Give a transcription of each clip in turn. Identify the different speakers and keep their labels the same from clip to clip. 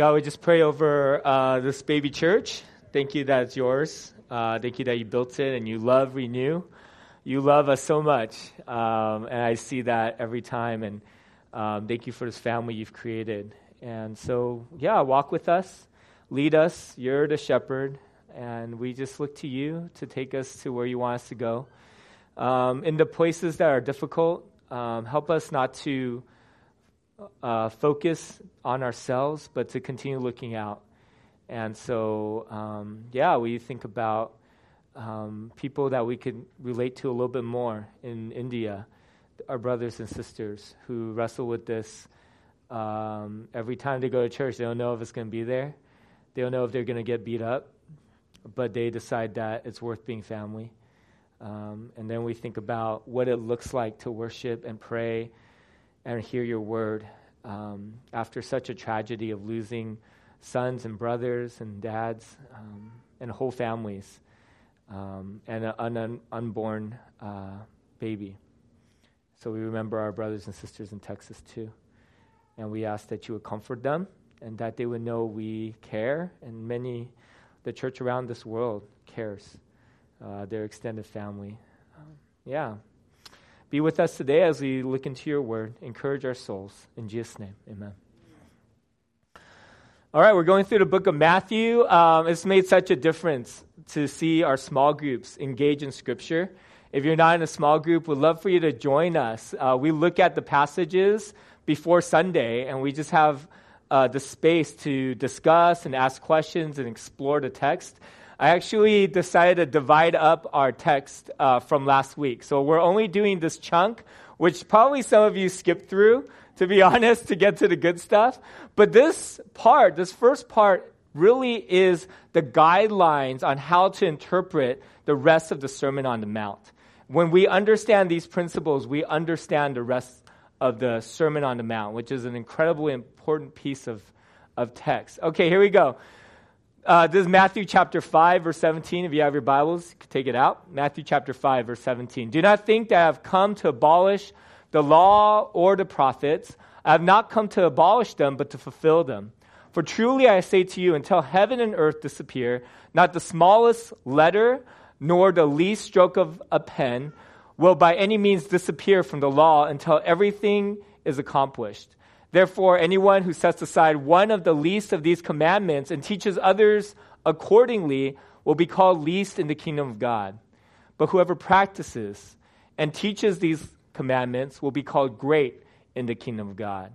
Speaker 1: God, we just pray over uh, this baby church. Thank you that it's yours. Uh, thank you that you built it and you love Renew. You love us so much. Um, and I see that every time. And um, thank you for this family you've created. And so, yeah, walk with us, lead us. You're the shepherd. And we just look to you to take us to where you want us to go. Um, in the places that are difficult, um, help us not to uh, focus on ourselves, but to continue looking out. And so, um, yeah, we think about um, people that we could relate to a little bit more in India, our brothers and sisters who wrestle with this. Um, every time they go to church, they don't know if it's going to be there. They don't know if they're going to get beat up, but they decide that it's worth being family. Um, and then we think about what it looks like to worship and pray and hear your word um, after such a tragedy of losing sons and brothers and dads um, and whole families um, and an un- unborn uh, baby. So we remember our brothers and sisters in Texas too. And we ask that you would comfort them and that they would know we care and many, the church around this world cares, uh, their extended family. Um, yeah. Be with us today as we look into your word. Encourage our souls. In Jesus' name, amen. All right, we're going through the book of Matthew. Um, it's made such a difference to see our small groups engage in Scripture. If you're not in a small group, we'd love for you to join us. Uh, we look at the passages before Sunday, and we just have uh, the space to discuss and ask questions and explore the text. I actually decided to divide up our text uh, from last week. So we're only doing this chunk, which probably some of you skipped through, to be honest, to get to the good stuff. But this part, this first part, really is the guidelines on how to interpret the rest of the Sermon on the Mount. When we understand these principles, we understand the rest of the Sermon on the Mount, which is an incredibly important piece of, of text. Okay, here we go. Uh, this is Matthew chapter 5, verse 17. If you have your Bibles, take it out. Matthew chapter 5, verse 17. Do not think that I have come to abolish the law or the prophets. I have not come to abolish them, but to fulfill them. For truly I say to you, until heaven and earth disappear, not the smallest letter nor the least stroke of a pen will by any means disappear from the law until everything is accomplished. Therefore, anyone who sets aside one of the least of these commandments and teaches others accordingly will be called least in the kingdom of God. But whoever practices and teaches these commandments will be called great in the kingdom of God.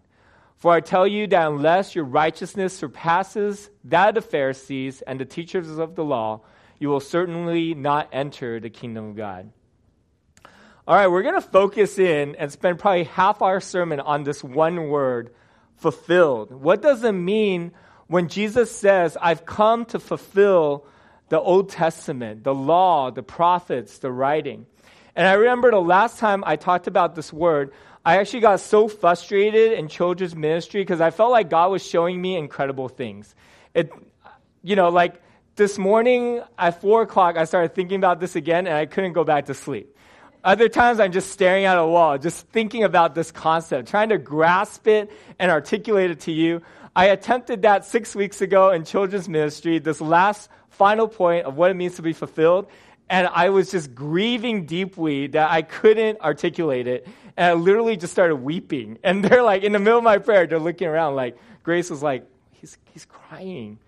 Speaker 1: For I tell you that unless your righteousness surpasses that of the Pharisees and the teachers of the law, you will certainly not enter the kingdom of God. All right, we're going to focus in and spend probably half our sermon on this one word, fulfilled. What does it mean when Jesus says, I've come to fulfill the Old Testament, the law, the prophets, the writing? And I remember the last time I talked about this word, I actually got so frustrated in children's ministry because I felt like God was showing me incredible things. It, you know, like this morning at four o'clock, I started thinking about this again and I couldn't go back to sleep. Other times I'm just staring at a wall, just thinking about this concept, trying to grasp it and articulate it to you. I attempted that six weeks ago in children's ministry, this last final point of what it means to be fulfilled. And I was just grieving deeply that I couldn't articulate it. And I literally just started weeping. And they're like, in the middle of my prayer, they're looking around like, Grace was like, he's, he's crying.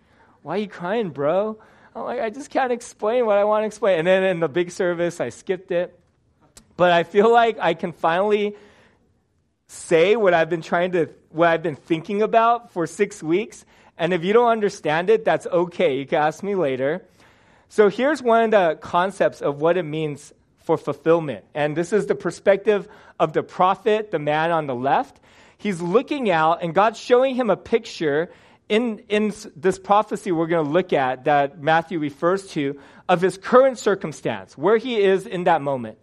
Speaker 1: Why are you crying, bro? I'm like, I just can't explain what I want to explain. And then in the big service, I skipped it. But I feel like I can finally say what I've been trying to, what I've been thinking about for six weeks. And if you don't understand it, that's okay. You can ask me later. So here's one of the concepts of what it means for fulfillment. And this is the perspective of the prophet, the man on the left. He's looking out, and God's showing him a picture in, in this prophecy we're going to look at that Matthew refers to of his current circumstance, where he is in that moment.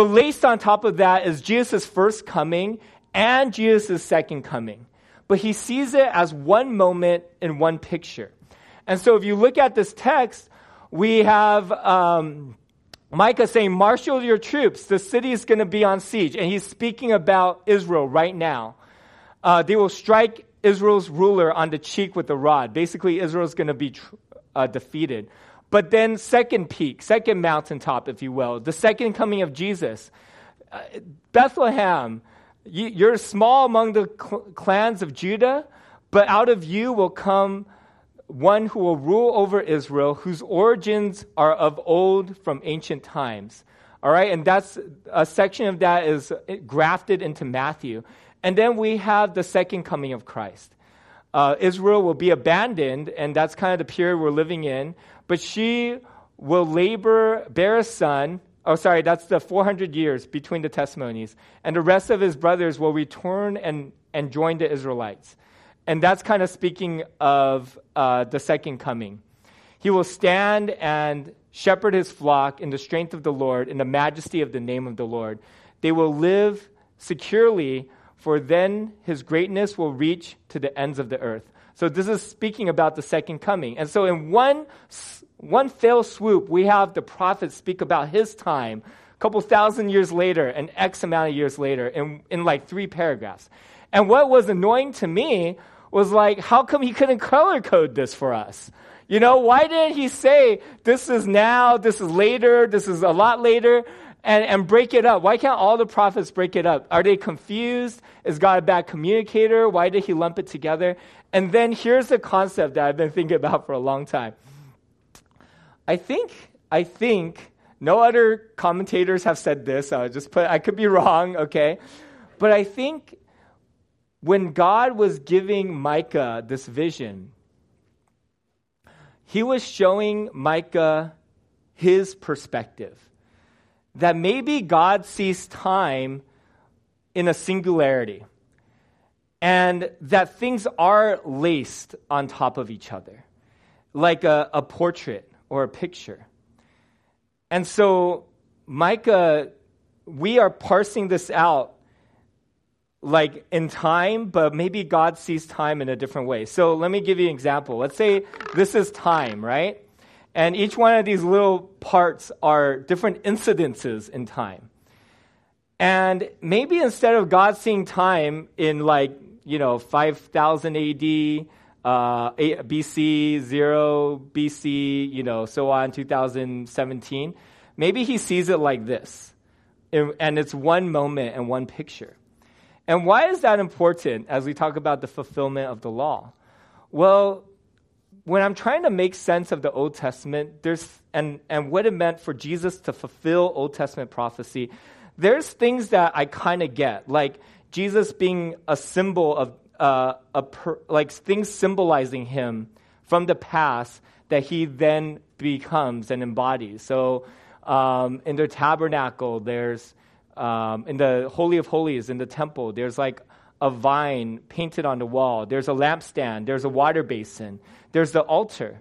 Speaker 1: But laced on top of that is Jesus' first coming and Jesus' second coming. But he sees it as one moment in one picture. And so if you look at this text, we have um, Micah saying, Marshal your troops, the city is going to be on siege. And he's speaking about Israel right now. Uh, they will strike Israel's ruler on the cheek with a rod. Basically, Israel's going to be uh, defeated. But then, second peak, second mountaintop, if you will, the second coming of Jesus. Uh, Bethlehem, you, are small among the cl- clans of Judah, but out of you will come one who will rule over Israel, whose origins are of old from ancient times. All right, and that's a section of that is grafted into Matthew. And then we have the second coming of Christ. Uh, Israel will be abandoned, and that's kind of the period we're living in. But she will labor, bear a son. Oh, sorry, that's the 400 years between the testimonies. And the rest of his brothers will return and, and join the Israelites. And that's kind of speaking of uh, the second coming. He will stand and shepherd his flock in the strength of the Lord, in the majesty of the name of the Lord. They will live securely for then his greatness will reach to the ends of the earth. So this is speaking about the second coming. And so in one, one fell swoop, we have the prophet speak about his time a couple thousand years later and X amount of years later in, in like three paragraphs. And what was annoying to me was like, how come he couldn't color code this for us? You know, why didn't he say, this is now, this is later, this is a lot later? And, and break it up. Why can't all the prophets break it up? Are they confused? Is God a bad communicator? Why did he lump it together? And then here's the concept that I've been thinking about for a long time. I think, I think, no other commentators have said this. I'll just put, I could be wrong, okay? But I think when God was giving Micah this vision, he was showing Micah his perspective that maybe God sees time in a singularity and that things are laced on top of each other, like a, a portrait or a picture. And so, Micah, we are parsing this out like in time, but maybe God sees time in a different way. So, let me give you an example. Let's say this is time, right? And each one of these little parts are different incidences in time. And maybe instead of God seeing time in like, you know, 5000 AD, uh, BC, 0 BC, you know, so on, 2017, maybe he sees it like this. And it's one moment and one picture. And why is that important as we talk about the fulfillment of the law? Well, when I'm trying to make sense of the Old Testament, there's and, and what it meant for Jesus to fulfill Old Testament prophecy, there's things that I kind of get, like Jesus being a symbol of uh, a per, like things symbolizing him from the past that he then becomes and embodies. So um, in the tabernacle, there's um, in the Holy of Holies in the temple, there's like a vine painted on the wall. There's a lampstand. There's a water basin. There's the altar.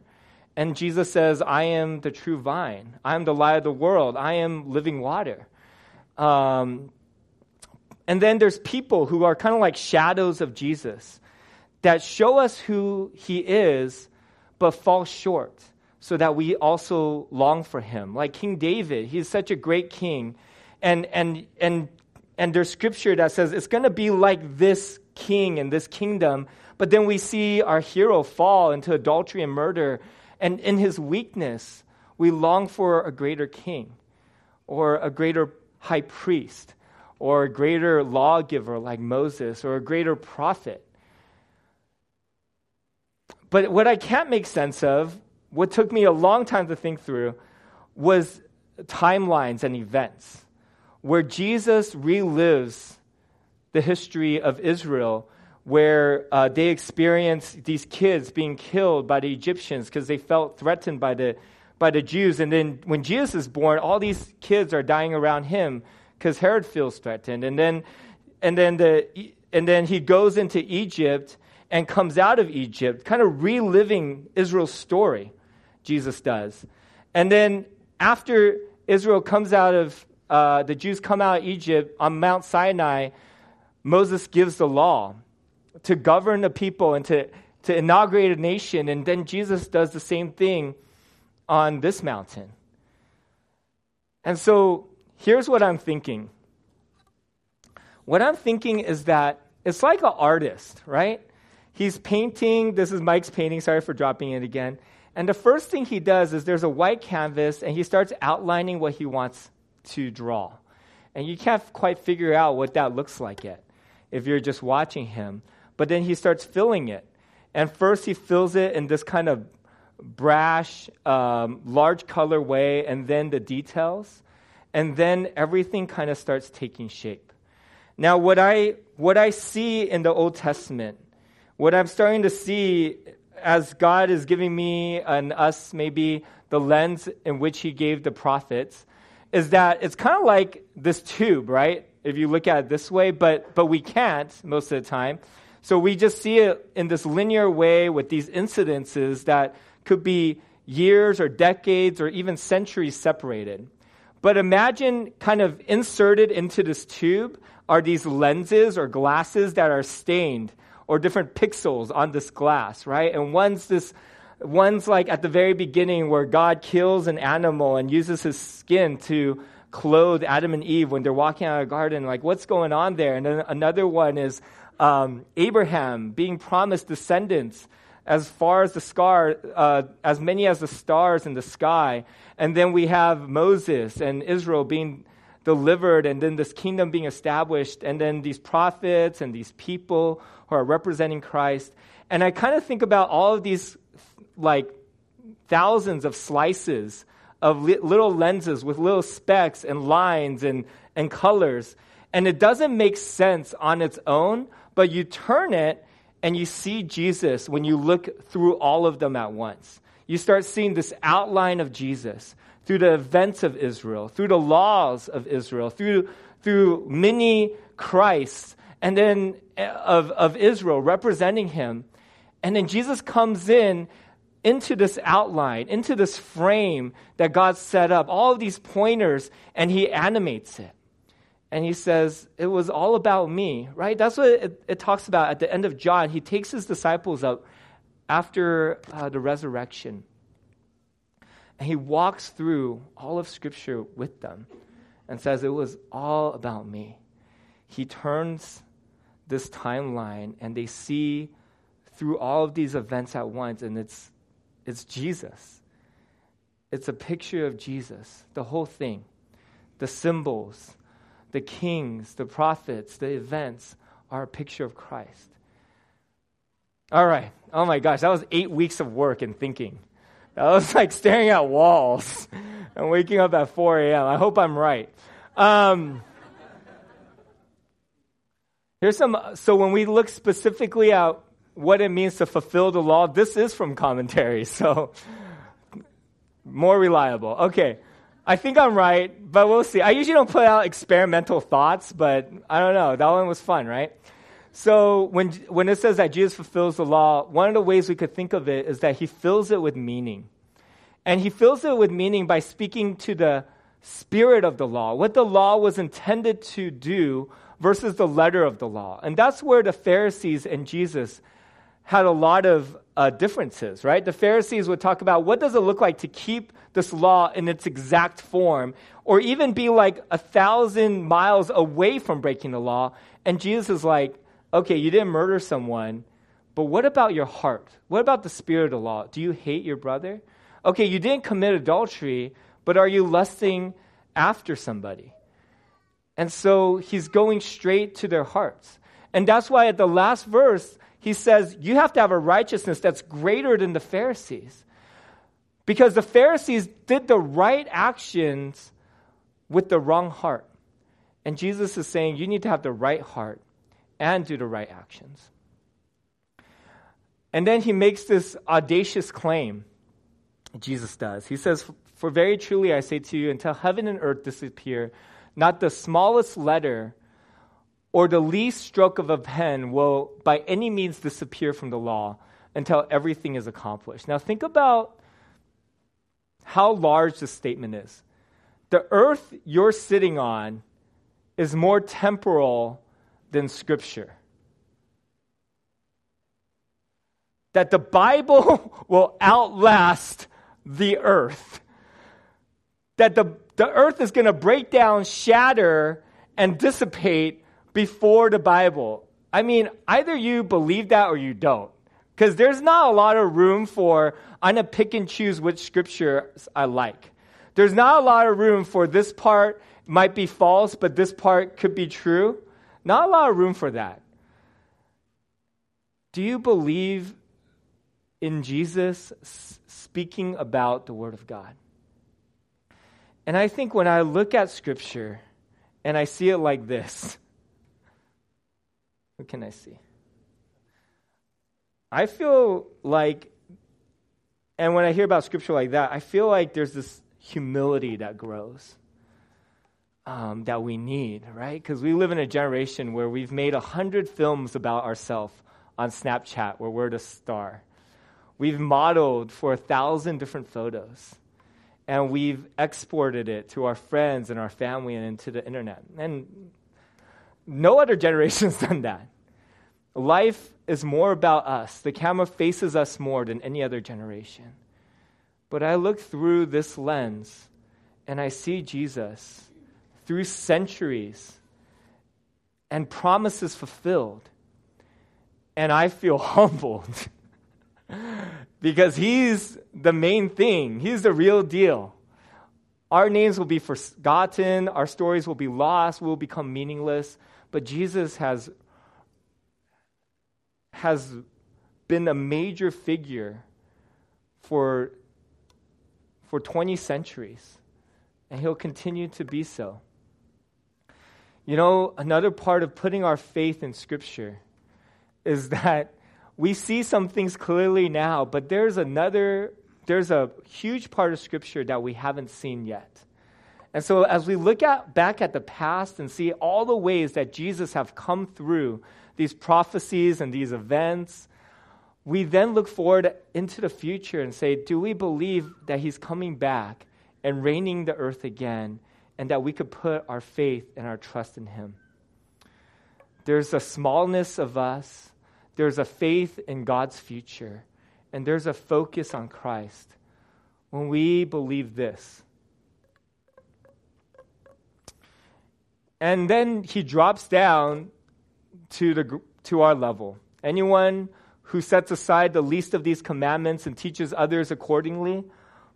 Speaker 1: And Jesus says, I am the true vine. I am the light of the world. I am living water. Um, and then there's people who are kind of like shadows of Jesus that show us who he is, but fall short so that we also long for him. Like King David, he's such a great king. And, and, and and there's scripture that says it's going to be like this king and this kingdom. But then we see our hero fall into adultery and murder. And in his weakness, we long for a greater king or a greater high priest or a greater lawgiver like Moses or a greater prophet. But what I can't make sense of, what took me a long time to think through, was timelines and events where Jesus relives the history of Israel, where uh, they experience these kids being killed by the Egyptians because they felt threatened by the, by the Jews. And then when Jesus is born, all these kids are dying around him because Herod feels threatened. And then, and, then the, and then he goes into Egypt and comes out of Egypt, kind of reliving Israel's story, Jesus does. And then after Israel comes out of uh, the Jews come out of Egypt on Mount Sinai, Moses gives the law to govern the people and to, to inaugurate a nation. And then Jesus does the same thing on this mountain. And so here's what I'm thinking. What I'm thinking is that it's like an artist, right? he's painting. This is Mike's painting. Sorry for dropping it again. And the first thing he does is there's a white canvas, and he starts outlining what he wants to draw. And you can't quite figure out what that looks like yet if you're just watching him. But then he starts filling it. And first, he fills it in this kind of brash, um, large color way, and then the details. And then everything kind of starts taking shape. Now, what I, what I see in the Old Testament, what I'm starting to see as God is giving me and us maybe the lens in which He gave the prophets, is that it's kind of like this tube, right? If you look at it this way, but but we can't most of the time. So we just see it in this linear way with these incidences that could be years or decades or even centuries separated. But imagine kind of inserted into this tube are these lenses or glasses that are stained or different pixels on this glass, right? And one's this one's like at the very beginning where God kills an animal and uses his skin to clothe Adam and Eve when they're walking out of the garden. Like, what's going on there? And then another one is um, Abraham being promised descendants as far as the scar, uh, as many as the stars in the sky. And then we have Moses and Israel being delivered, and then this kingdom being established, and then these prophets and these people who are representing Christ. And I kind of think about all of these like thousands of slices of li- little lenses with little specks and lines and, and colors. And it doesn't make sense on its own, but you turn it and you see Jesus when you look through all of them at once. You start seeing this outline of Jesus through the events of Israel, through the laws of Israel, through, through many Christs, and then eh, of, of Israel representing him. And then Jesus comes in into this outline, into this frame that God set up, all of these pointers, and he animates it. And he says, It was all about me, right? That's what it, it talks about at the end of John. He takes his disciples up after uh, the resurrection. And he walks through all of Scripture with them and says, It was all about me. He turns this timeline and they see through all of these events at once, and it's it's Jesus. It's a picture of Jesus, the whole thing. The symbols, the kings, the prophets, the events are a picture of Christ. All right. Oh my gosh, that was eight weeks of work and thinking. That was like staring at walls and waking up at 4 a.m. I hope I'm right. Um, here's some. So when we look specifically at what it means to fulfill the law, this is from commentary, so more reliable. Okay. I think I'm right, but we'll see. I usually don't put out experimental thoughts, but I don't know. That one was fun, right? So when, when it says that Jesus fulfills the law, one of the ways we could think of it is that he fills it with meaning. And he fills it with meaning by speaking to the spirit of the law, what the law was intended to do versus the letter of the law. And that's where the Pharisees and Jesus had a lot of uh, differences, right? The Pharisees would talk about what does it look like to keep this law in its exact form, or even be like a thousand miles away from breaking the law. And Jesus is like, okay, you didn't murder someone, but what about your heart? What about the spirit of the law? Do you hate your brother? Okay, you didn't commit adultery, but are you lusting after somebody? And so he's going straight to their hearts. And that's why at the last verse, he says, You have to have a righteousness that's greater than the Pharisees. Because the Pharisees did the right actions with the wrong heart. And Jesus is saying, You need to have the right heart and do the right actions. And then he makes this audacious claim. Jesus does. He says, For very truly I say to you, until heaven and earth disappear, not the smallest letter or the least stroke of a pen will by any means disappear from the law until everything is accomplished. Now, think about how large this statement is. The earth you're sitting on is more temporal than Scripture. That the Bible will outlast the earth. That the, the earth is going to break down, shatter, and dissipate before the Bible. I mean, either you believe that or you don't. Because there's not a lot of room for, I'm going to pick and choose which scriptures I like. There's not a lot of room for this part might be false, but this part could be true. Not a lot of room for that. Do you believe in Jesus speaking about the Word of God? And I think when I look at Scripture and I see it like this, what can I see? I feel like, and when I hear about Scripture like that, I feel like there's this humility that grows. Um, that we need, right? Because we live in a generation where we've made a hundred films about ourselves on Snapchat where we're the star. We've modeled for a thousand different photos and we've exported it to our friends and our family and into the internet. And no other generation has done that. Life is more about us. The camera faces us more than any other generation. But I look through this lens and I see Jesus through centuries and promises fulfilled. And I feel humbled because he's the main thing, he's the real deal. Our names will be forgotten, our stories will be lost, we'll become meaningless, but Jesus has has been a major figure for for 20 centuries and he'll continue to be so. You know, another part of putting our faith in scripture is that we see some things clearly now, but there's another, there's a huge part of Scripture that we haven't seen yet. And so, as we look at, back at the past and see all the ways that Jesus have come through these prophecies and these events, we then look forward into the future and say, do we believe that he's coming back and reigning the earth again and that we could put our faith and our trust in him? There's a smallness of us there's a faith in God's future, and there's a focus on Christ. When we believe this, and then he drops down to, the, to our level. Anyone who sets aside the least of these commandments and teaches others accordingly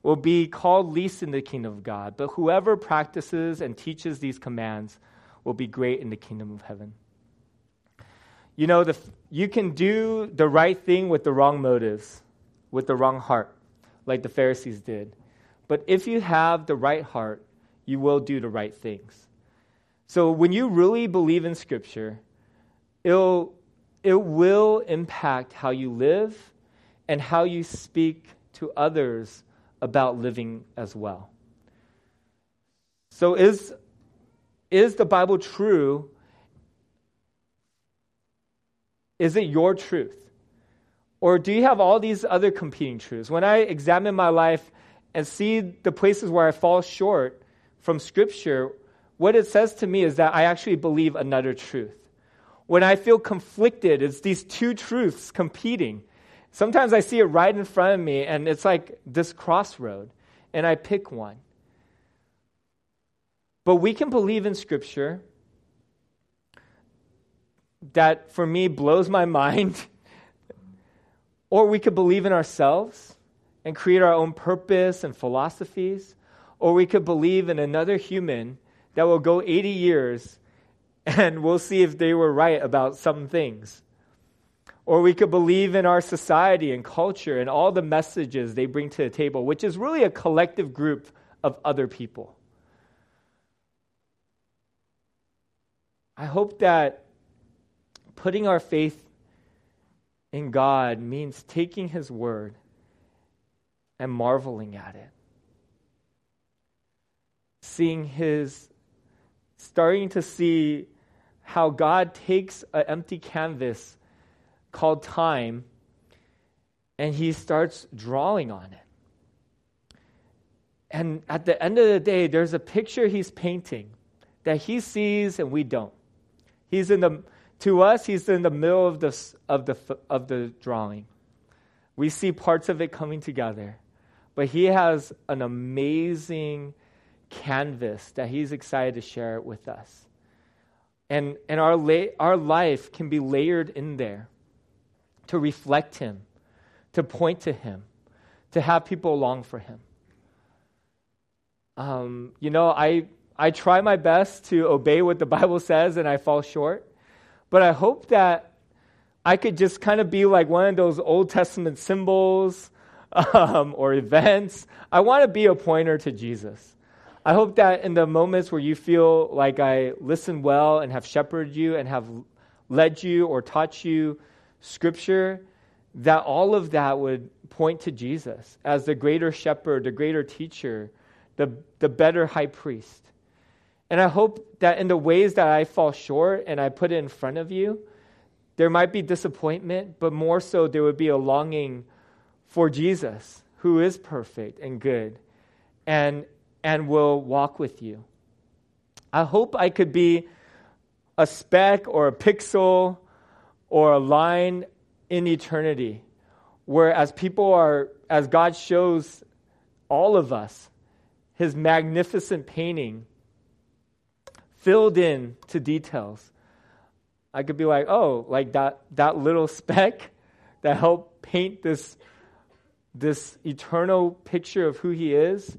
Speaker 1: will be called least in the kingdom of God. But whoever practices and teaches these commands will be great in the kingdom of heaven. You know, the, you can do the right thing with the wrong motives, with the wrong heart, like the Pharisees did. But if you have the right heart, you will do the right things. So when you really believe in Scripture, it'll, it will impact how you live and how you speak to others about living as well. So is, is the Bible true Is it your truth? Or do you have all these other competing truths? When I examine my life and see the places where I fall short from Scripture, what it says to me is that I actually believe another truth. When I feel conflicted, it's these two truths competing. Sometimes I see it right in front of me, and it's like this crossroad, and I pick one. But we can believe in Scripture that for me blows my mind. or we could believe in ourselves and create our own purpose and philosophies. Or we could believe in another human that will go 80 years and we'll see if they were right about some things. Or we could believe in our society and culture and all the messages they bring to the table, which is really a collective group of other people. I hope that putting our faith in God means taking His word and marveling at it. Seeing His, starting to see how God takes an empty canvas called time and He starts drawing on it. And at the end of the day, there's a picture He's painting that He sees and we don't. He's in the to us, he's in the middle of the, of the, of the drawing. We see parts of it coming together. But he has an amazing canvas that he's excited to share it with us. And, and our, la- our life can be layered in there to reflect Him, to point to Him, to have people long for Him. Um, you know, I, I try my best to obey what the Bible says and I fall short. But I hope that I could just kind of be like one of those Old Testament symbols um, or events. I want to be a pointer to Jesus. I hope that in the moments where you feel like I listen well and have shepherded you and have led you or taught you scripture, that all of that would point to Jesus as the greater shepherd, the greater teacher, the, the better high priest. And I hope that in the ways that I fall short and I put it in front of you, there might be disappointment, but more so, there would be a longing for Jesus, who is perfect and good, and, and will walk with you. I hope I could be a speck or a pixel or a line in eternity where as people are, as God shows all of us his magnificent painting filled in to details, I could be like, oh, like that, that little speck that helped paint this, this eternal picture of who he is,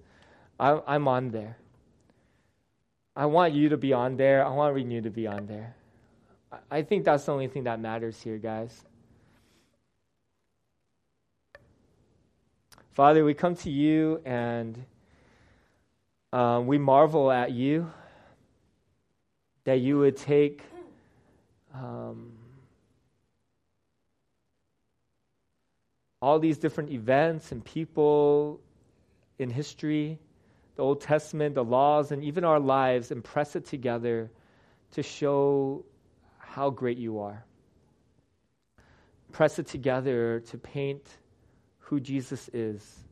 Speaker 1: I, I'm on there. I want you to be on there. I want Renew to be on there. I think that's the only thing that matters here, guys. Father, we come to you and um, we marvel at you that you would take um, all these different events and people in history, the Old Testament, the laws, and even our lives, and press it together to show how great you are. Press it together to paint who Jesus is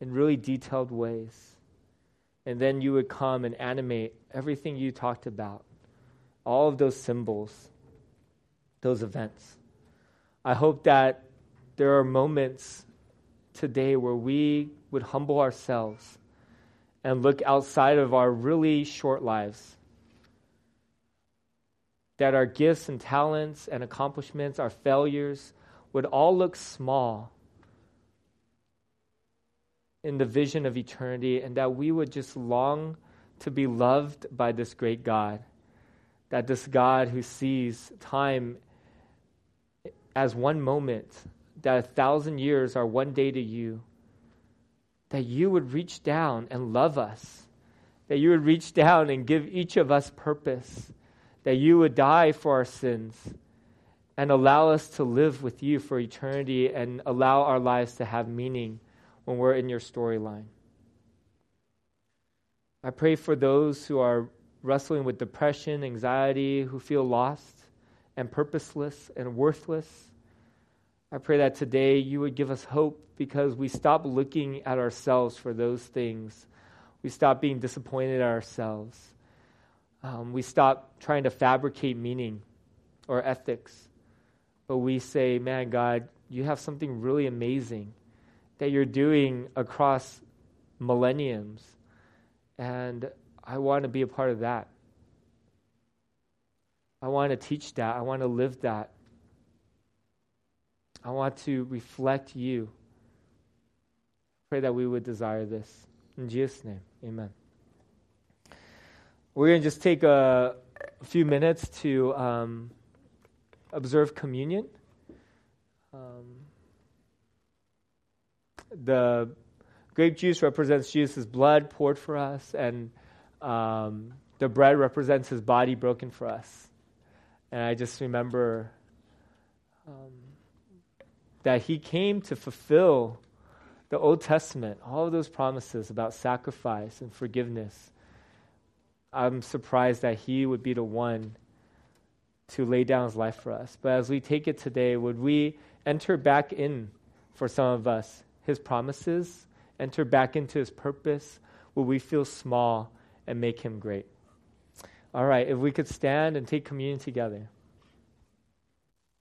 Speaker 1: in really detailed ways. And then you would come and animate everything you talked about, all of those symbols those events. I hope that there are moments today where we would humble ourselves and look outside of our really short lives. That our gifts and talents and accomplishments, our failures, would all look small in the vision of eternity, and that we would just long to be loved by this great God. That this God who sees time as one moment, that a thousand years are one day to you, that you would reach down and love us, that you would reach down and give each of us purpose, that you would die for our sins and allow us to live with you for eternity and allow our lives to have meaning when we're in your storyline. I pray for those who are wrestling with depression, anxiety, who feel lost and purposeless and worthless. I pray that today you would give us hope because we stop looking at ourselves for those things. We stop being disappointed at ourselves. Um, we stop trying to fabricate meaning or ethics. But we say, man, God, you have something really amazing that you're doing across millenniums. And I want to be a part of that. I want to teach that. I want to live that. I want to reflect you. Pray that we would desire this. In Jesus' name, amen. We're going to just take a, few minutes to um, observe communion. Um, the grape juice represents Jesus' blood poured for us, and um, the bread represents his body broken for us. And I just remember um, that he came to fulfill the Old Testament, all of those promises about sacrifice and forgiveness. I'm surprised that he would be the one to lay down his life for us. But as we take it today, would we enter back in, for some of us, his promises, enter back into his purpose? Will we feel small and make him great? All right, if we could stand and take communion together.